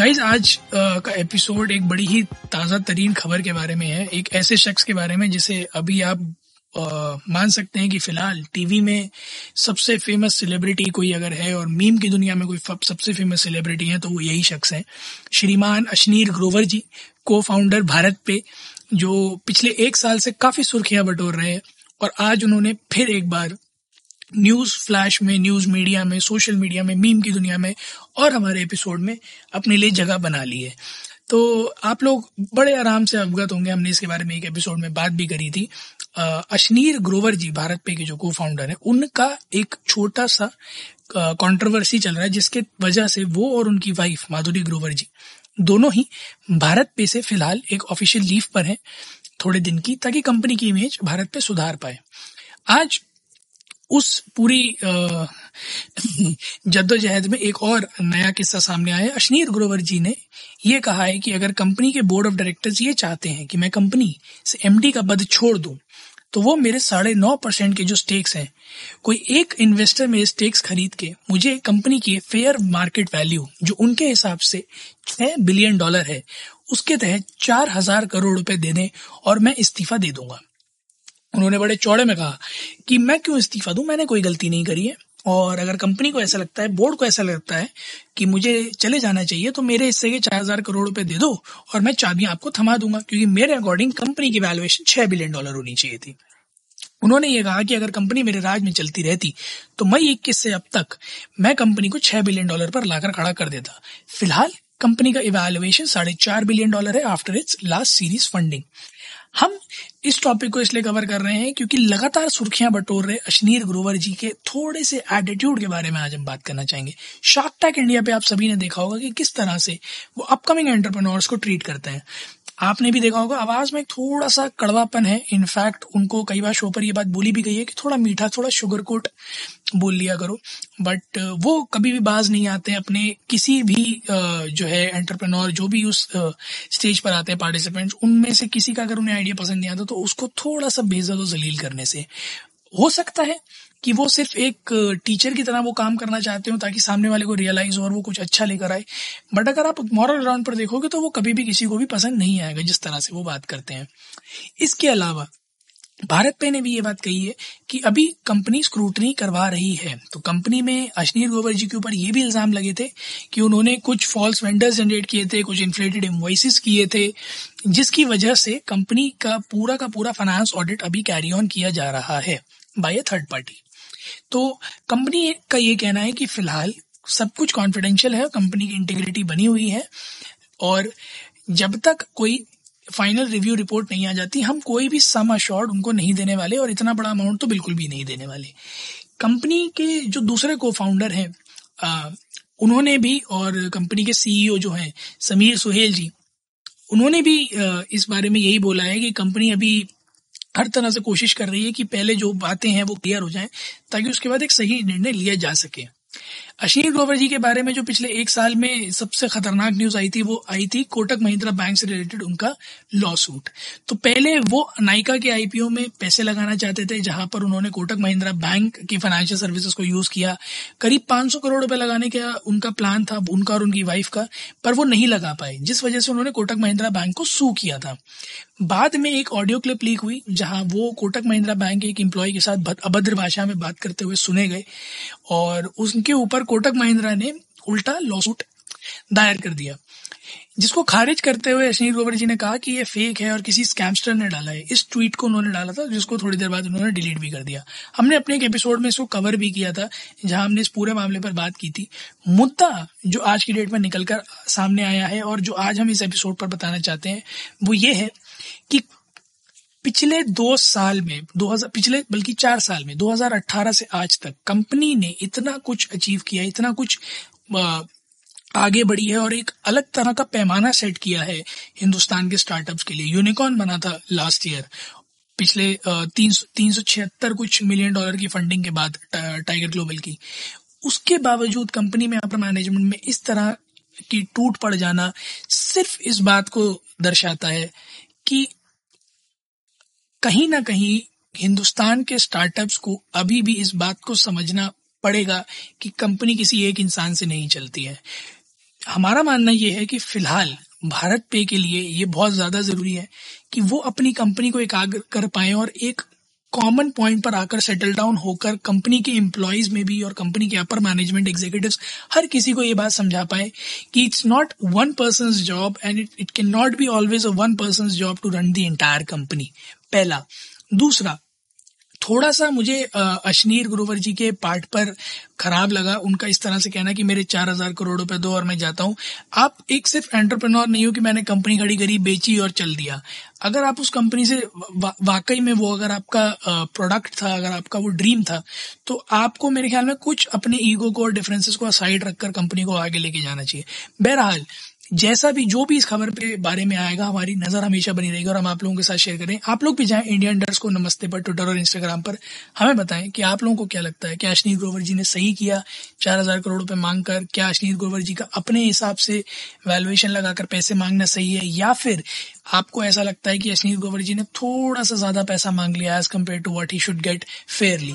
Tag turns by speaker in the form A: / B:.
A: Guys आज uh, का episode एक बड़ी ही ताज़ा तरीन खबर के बारे में है। एक ऐसे शख्स के बारे में जिसे अभी आप uh, मान सकते हैं कि फ़िलहाल टीवी में सबसे फ़ेमस सेलिब्रिटी कोई अगर है और मीम की दुनिया में कोई सबसे फ़ेमस सेलिब्रिटी है तो वो यही शख्स है। श्रीमान अशनीर ग्रोवर जी को फाउंडर भारत पे जो पिछले एक साल से काफ़ी सुर्खियाँ बटोर रहे हैं और आज उन्होंने फिर एक बार न्यूज़ फ्लैश में, न्यूज़ मीडिया में, सोशल मीडिया में, मीम की दुनिया में और हमारे एपिसोड में अपने लिए जगह बना ली है। तो आप लोग बड़े आराम से अवगत होंगे, हमने इसके बारे में एक एपिसोड में बात भी करी थी। अशनीर ग्रोवर जी, भारत पे के जो को फाउंडर है, उनका एक छोटा सा कंट्रोवर्सी चल रहा है, जिसके वजह से वो और उनकी वाइफ माधुरी ग्रोवर जी, दोनों ही भारत पे से फ़िलहाल एक ऑफिशियल लीव पर हैं, थोड़े दिन की, ताकि कंपनी की इमेज भारत पे सुधार पाए। आज उस पूरी जद्दोजहद में एक और नया किस्सा सामने आया। अशनीर ग्रोवर जी ने ये कहा है कि अगर कंपनी के बोर्ड ऑफ़ डायरेक्टर्स ये चाहते हैं कि मैं कंपनी से एमडी का पद छोड़ दूँ तो वो मेरे साढ़े नौ परसेंट के जो स्टेक्स हैं, कोई एक इन्वेस्टर मेरे स्टेक्स खरीद के मुझे कंपनी की फेयर मार्केट वैल्यू, जो उनके हिसाब से छह बिलियन डॉलर है, उसके तहत चार हज़ार करोड़ रुपए दे दें और मैं इस्तीफा दे दूँगा। उन्होंने बड़े चौड़े में कहा कि मैं क्यों इस्तीफा दूँ? मैंने कोई गलती नहीं करी है। और अगर कंपनी को ऐसा लगता है, बोर्ड को ऐसा लगता है कि मुझे चले जाना चाहिए तो मेरे हिस्से के चार हज़ार करोड़ रुपए दे दो और मैं चाबियाँ आपको थमा दूँगा, क्योंकि मेरे अकॉर्डिंग कंपनी की वैल्युएशन छह बिलियन डॉलर होनी चाहिए थी। उन्होंने ये कहा कि अगर कंपनी मेरे राज में चलती रहती तो मई इक्कीस से अब तक, मैं कंपनी को छह बिलियन डॉलर पर लाकर खड़ा कर देता। फ़िलहाल, कंपनी का इवेल्युएशन साढ़े चार बिलियन डॉलर है after its last series funding हम इस टॉपिक को इसलिए कवर कर रहे हैं क्योंकि लगातार सुर्खियाँ बटोर रहे अश्नीर ग्रोवर जी के थोड़े से एटीट्यूड के बारे में आज हम बात करना चाहेंगे। शार्क टैक इंडिया पे आप सभी ने देखा होगा कि किस तरह से वो अपकमिंग एंटरप्रेन्योर्स को ट्रीट करते हैं। आपने भी देखा होगा, आवाज़ में थोड़ा सा कड़वापन है। इनफैक्ट उनको कई बार शो पर ये बात बोली भी गई है कि थोड़ा मीठा, थोड़ा शुगर कोट बोल लिया करो। बट वो कभी भी बाज नहीं आते अपने किसी भी जो है एंटरप्रेन्योर जो भी उस स्टेज पर आते हैं पार्टिसिपेंट्स उनमें से किसी का अगर उन्हें आइडिया पसंद नहीं आता तो उसको थोड़ा सा बेजल जलील करने से हो सकता है कि वो सिर्फ़ एक टीचर की तरह वो काम करना चाहते हो ताकि सामने वाले को रियलाइज़ हो और वो कुछ अच्छा लेकर आए। बट अगर आप मॉरल ग्राउंड पर देखोगे तो वो कभी भी किसी को भी पसंद नहीं आएगा जिस तरह से वो बात करते हैं। इसके अलावा, भारत पे ने भी ये बात कही है कि अभी कंपनी स्क्रूटनी करवा रही है। तो कंपनी में अशनीर गोवर जी के ऊपर ये भी इल्ज़ाम लगे थे कि उन्होंने कुछ फॉल्स वेंडर्स जनरेट किए थे, कुछ इन्फ्लेटेड इन्वॉइसिस किए थे, जिसकी वजह से कंपनी का पूरा का पूरा फाइनेंस ऑडिट अभी कैरी ऑन किया जा रहा है। बाय ए थर्ड पार्टी तो कंपनी का ये कहना है कि फ़िलहाल सब कुछ कॉन्फिडेंशियल है कंपनी की इंटीग्रिटी बनी हुई है, और जब तक कोई फाइनल रिव्यू रिपोर्ट नहीं आ जाती, हम कोई भी सम अशोर्ड उनको नहीं देने वाले और इतना बड़ा अमाउंट तो बिल्कुल भी नहीं देने वाले। कंपनी के जो दूसरे को फाउंडर हैं उन्होंने भी, और कंपनी के सीईओ जो हैं, समीर सुहेल जी, उन्होंने भी इस बारे में यही बोला है कि कंपनी अभी हर तरह से कोशिश कर रही है कि पहले जो बातें हैं वो क्लियर हो जाएँ, ताकि उसके बाद एक सही निर्णय लिया जा सके। अशीर ग्रोवर जी के बारे में जो पिछले एक साल में सबसे खतरनाक न्यूज़ आई थी, वो आई थी कोटक महिंद्रा बैंक से रिलेटेड उनका लॉ सूट तो पहले वो नाइका के आईपीओ में पैसे लगाना चाहते थे, जहाँ पर उन्होंने कोटक महिंद्रा बैंक की फाइनेंशियल सर्विसेज़ को यूज़ किया। करीब 500 करोड़ रुपए लगाने का उनका प्लान था, उनका और उनकी वाइफ का, पर वो नहीं लगा पाए, जिस वजह से उन्होंने कोटक महिंद्रा बैंक को सू किया था। बाद में एक ऑडियो क्लिप लीक हुई, जहाँ वो कोटक महिंद्रा बैंक के एक एम्प्लॉय के साथ अभद्र भाषा में बात करते हुए सुने गए, और उनके ऊपर कोटक महिंद्रा ने उल्टा लॉसूट दायर कर दिया। जिसको खारिज करते हुए अश्नीर ग्रोवर जी ने कहा कि ये फेक है और किसी स्कैमस्टर ने डाला है। इस ट्वीट को उन्होंने डाला था, जिसको थोड़ी देर बाद उन्होंने डिलीट भी कर दिया। हमने अपने एक एपिसोड में इसको कवर भी किया था, जहाँ हमने इस पूरे मामले पर बात की थी। मुद्दा जो आज की डेट में निकलकर सामने आया है और जो आज हम इस एपिसोड पर बताना चाहते हैं, वो ये है कि पिछले दो साल में 2000 पिछले बल्कि चार साल में 2018 से आज तक कंपनी ने इतना कुछ अचीव किया इतना कुछ आ, आगे बढ़ी है और एक अलग तरह का पैमाना सेट किया है हिंदुस्तान के स्टार्टअप्स के लिए। यूनिकॉर्न बना था लास्ट ईयर पिछले तीन तीन सौ छिहत्तर कुछ मिलियन डॉलर की फंडिंग के बाद टाइगर ग्लोबल की। उसके बावजूद कंपनी में अपर मैनेजमेंट में इस तरह की टूट पड़ जाना सिर्फ़ इस बात को दर्शाता है कि कहीं ना कहीं हिंदुस्तान के स्टार्टअप्स को अभी भी इस बात को समझना पड़ेगा कि कंपनी किसी एक इंसान से नहीं चलती है। हमारा मानना यह है कि फ़िलहाल भारत पे के लिए ये बहुत ज़्यादा ज़रूरी है कि वो अपनी कंपनी को एकाग्र कर पाए और एक कॉमन पॉइंट पर आकर सेटल डाउन होकर कंपनी के एम्प्लॉयज़ में भी और कंपनी के अपर मैनेजमेंट एग्जीक्यूटिव हर किसी को ये बात समझा पाए कि it's not one person job and it it can not be always a one person job to run the entire company पहला। दूसरा थोड़ा सा मुझे अशनीर गुरुवर जी के पार्ट पर खराब लगा। उनका इस तरह से कहना कि मेरे चार हज़ार करोड़ रुपए दो और मैं जाता हूँ। आप एक सिर्फ़ एंटरप्रेन्योर नहीं हो कि मैंने कंपनी खड़ी करी बेची और चल दिया। अगर आप उस कंपनी से वा, वाकई में वो अगर आपका प्रोडक्ट था अगर आपका वो ड्रीम था तो आपको मेरे ख्याल में कुछ अपने ईगो को और डिफरेंसेस को साइड रखकर कंपनी को आगे लेके जाना चाहिए। बहरहाल जैसा भी जो भी इस खबर पे बारे में आएगा, हमारी नज़र हमेशा बनी रहेगी और हम आप लोगों के साथ शेयर करें। आप लोग भी जाएँ इंडियन डर्स को नमस्ते पर ट्विटर और इंस्टाग्राम पर। हमें बताएँ कि आप लोगों को क्या लगता है, क्या अश्नीत ग्रोवर जी ने सही किया? चार हज़ार करोड़ रुपए मांग कर क्या अश्नीत ग्रोवर जी का अपने हिसाब से वैल्युएशन लगाकर पैसे मांगना सही है? या फिर आपको ऐसा लगता है कि अश्नीत ग्रोवर जी ने थोड़ा सा ज़्यादा पैसा मांग लिया as compare to what he should get fairly